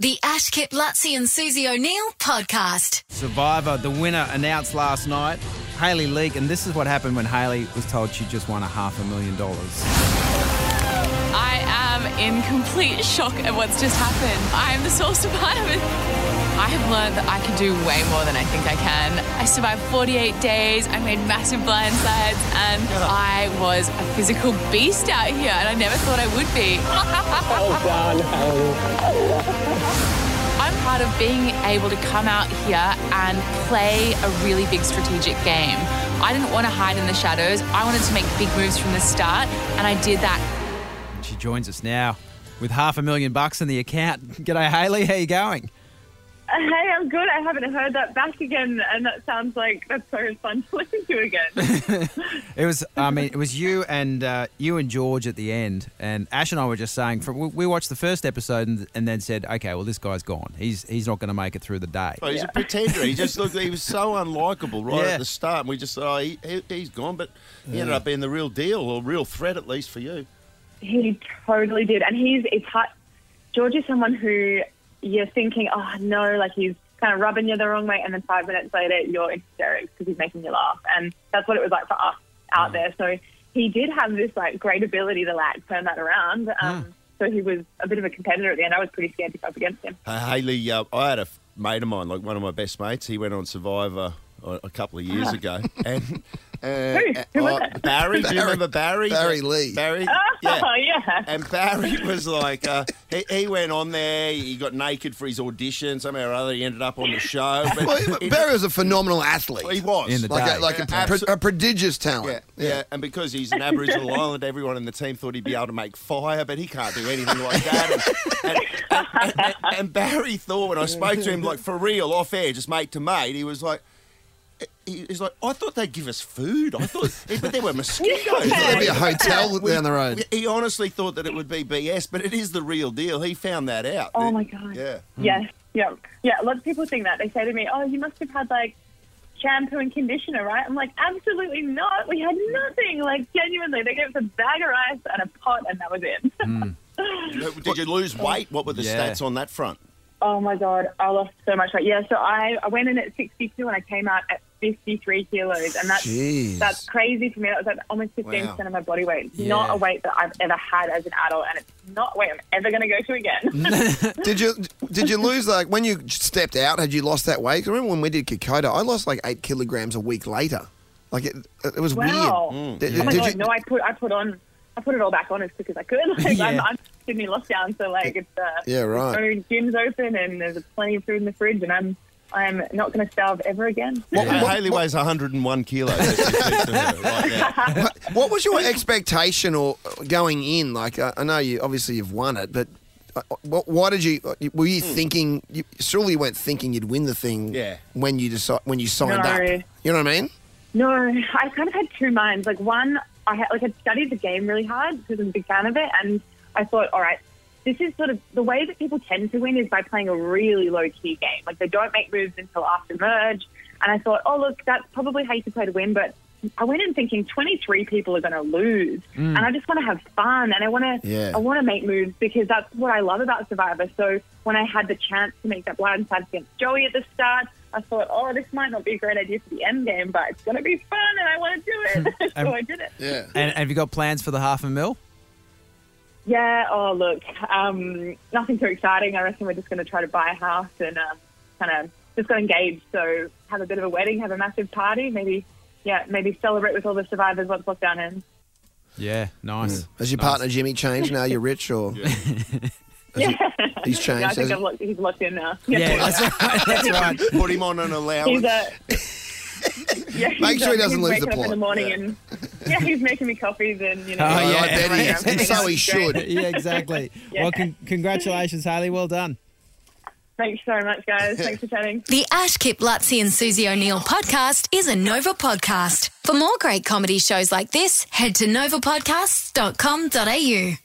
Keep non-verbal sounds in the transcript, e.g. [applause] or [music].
The Ash Kip Luttsy and Susie O'Neill podcast. Survivor, the winner announced last night, Hayley Leake, and this is what happened when Hayley was told she just won a half a million dollars. Am in complete shock at what's just happened. I am the sole survivor. I have learned that I can do way more than I think I can. I survived 48 days, I made massive blindsides, and I was a physical beast out here, and I never thought I would be. [laughs] I'm proud of being able to come out here and play a really big strategic game. I didn't want to hide in the shadows. I wanted to make big moves from the start, and I did that joins us now with half a million bucks in the account. [laughs] G'day, Hayley. How you going? Hey, I'm good. I haven't heard that back again, and that sounds like that's so fun [laughs] to listen to again. [laughs] It was, I mean, it was you and uh, you and George at the end, and Ash and I were just saying. From, we- we watched the first episode and, and then said, okay, well, this guy's gone. He's he's not going to make it through the day. Oh, he's a pretender. He just looked. He was so unlikable right Yeah. at the start, and we just thought, oh, he, he, he's gone. But he ended up being the real deal, or real threat at least for you. He totally did, and he's it's hard. George is someone who you're thinking, oh no, like he's kind of rubbing you the wrong way, and then five minutes later you're in hysterics because he's making you laugh, and that's what it was like for us out there. So he did have this like great ability to like turn that around. Um, So he was a bit of a competitor at the end. I was pretty scared to go up against him. Uh, Hayley, uh, I had a mate of mine, like one of my best mates. He went on Survivor a, a couple of years ago, [laughs] and uh, Who? Who was uh, it? Barry. Do you remember Barry? Barry Lee. Barry. [laughs] Oh yeah. And Barry [laughs] was like, uh, he, he went on there, he got naked for his audition. Somehow or other, he ended up on the show. But Well, he- it- Barry was a phenomenal athlete. he was. In the like day. a, like a, Yeah, pro- abso- a prodigious talent. Yeah, yeah, and because he's an Aboriginal island, everyone in the team thought he'd be able to make fire, but he can't do anything like that. And, and, and, and, and Barry thought when I spoke to him, like for real, off air, just mate to mate, he was like. He- He's like, oh, I thought they'd give us food. I thought, [laughs] eh, but there were mosquitoes. There'd be a hotel [laughs] down the road. He honestly thought that it would be BS, but it is the real deal. He found that out. Oh my god. Yeah. Hmm. Yes. Yeah. Yeah. Lots of people think that. They say to me, "Oh, you must have had like shampoo and conditioner, right?" I'm like, "Absolutely not. We had nothing. Like genuinely, they gave us a bag of rice and a pot, and that was it." Hmm. [laughs] Did you lose weight? What were the Yeah. stats on that front? Oh my god, I lost so much weight. Yeah. So I, I went in at 62 and I came out at 53 kilos, and that's Jeez. that's crazy for me. That was like almost 15 percent Wow. of my body weight. It's Yeah. Not a weight that I've ever had as an adult, and it's not a weight I'm ever going to go to again. [laughs] Did you did you lose like when you stepped out? Had you lost that weight? 'Cause I remember when we did Kokoda, I lost like eight kilograms a week later. Like it, it was Wow. weird. Oh did, Oh my did god, you- no! I put I put on I put it all back on as quick as I could. [laughs] Like I'm, Yeah. I'm Sydney lockdown, so like it's uh, Yeah, right. no gyms open and there's plenty of food in the fridge, and I'm I'm not going to starve ever again. Ha- Hayley weighs 101 kilos. What she said to her right what, [laughs] what was your expectation or going in? Like I, I know you obviously you've won it, but uh, what, why did you? Were you thinking? You, surely you weren't thinking you'd win the thing. Yeah. When you decide when you signed No. up. You know what I mean? No, I kind of had two minds. Like one, I had like I'd studied the game really hard because I'm a big fan of it, and I thought, all right, this is sort of the way that people tend to win is by playing a really low key game. Like they don't make moves until after merge, and I thought, oh look, that's probably how you should play to win, but. I went in thinking 23 people are going to lose, mm. and I just want to have fun, and I want to, Yeah. I want to make moves because that's what I love about Survivor. So when I had the chance to make that blindside against Joey at the start, I thought, oh, this might not be a great idea for the end game, but it's going to be fun, and I want to do it. [laughs] [laughs] so I did it. Yeah. And have you got plans for the half a mil? Yeah. Oh, look, um, nothing too exciting. I reckon we're just going to try to buy a house and um, kind of just got engaged. So have a bit of a wedding, have a massive party, maybe. Yeah, maybe celebrate with all the survivors once lockdown ends. Yeah, nice. Has your Nice. partner Jimmy changed now? You're rich or [laughs] Yeah. he's changed? [laughs] yeah, I think? I've locked, he's locked in now. Yeah, that's [laughs] right. That's right. Put him on an allowance. He's a. Yeah, Make sure he doesn't he's lose the up plot. in the morning and yeah, he's making me coffees and you know. Oh, yeah. I bet he is. And so he should. [laughs] yeah, exactly. Yeah. Well, con- congratulations, Hayley. Well done. Thanks so much, guys. Thanks for chatting. The Ash Kip Luttsy and Susie O'Neill podcast is a Nova podcast. For more great comedy shows like this, head to novapodcasts.com.au.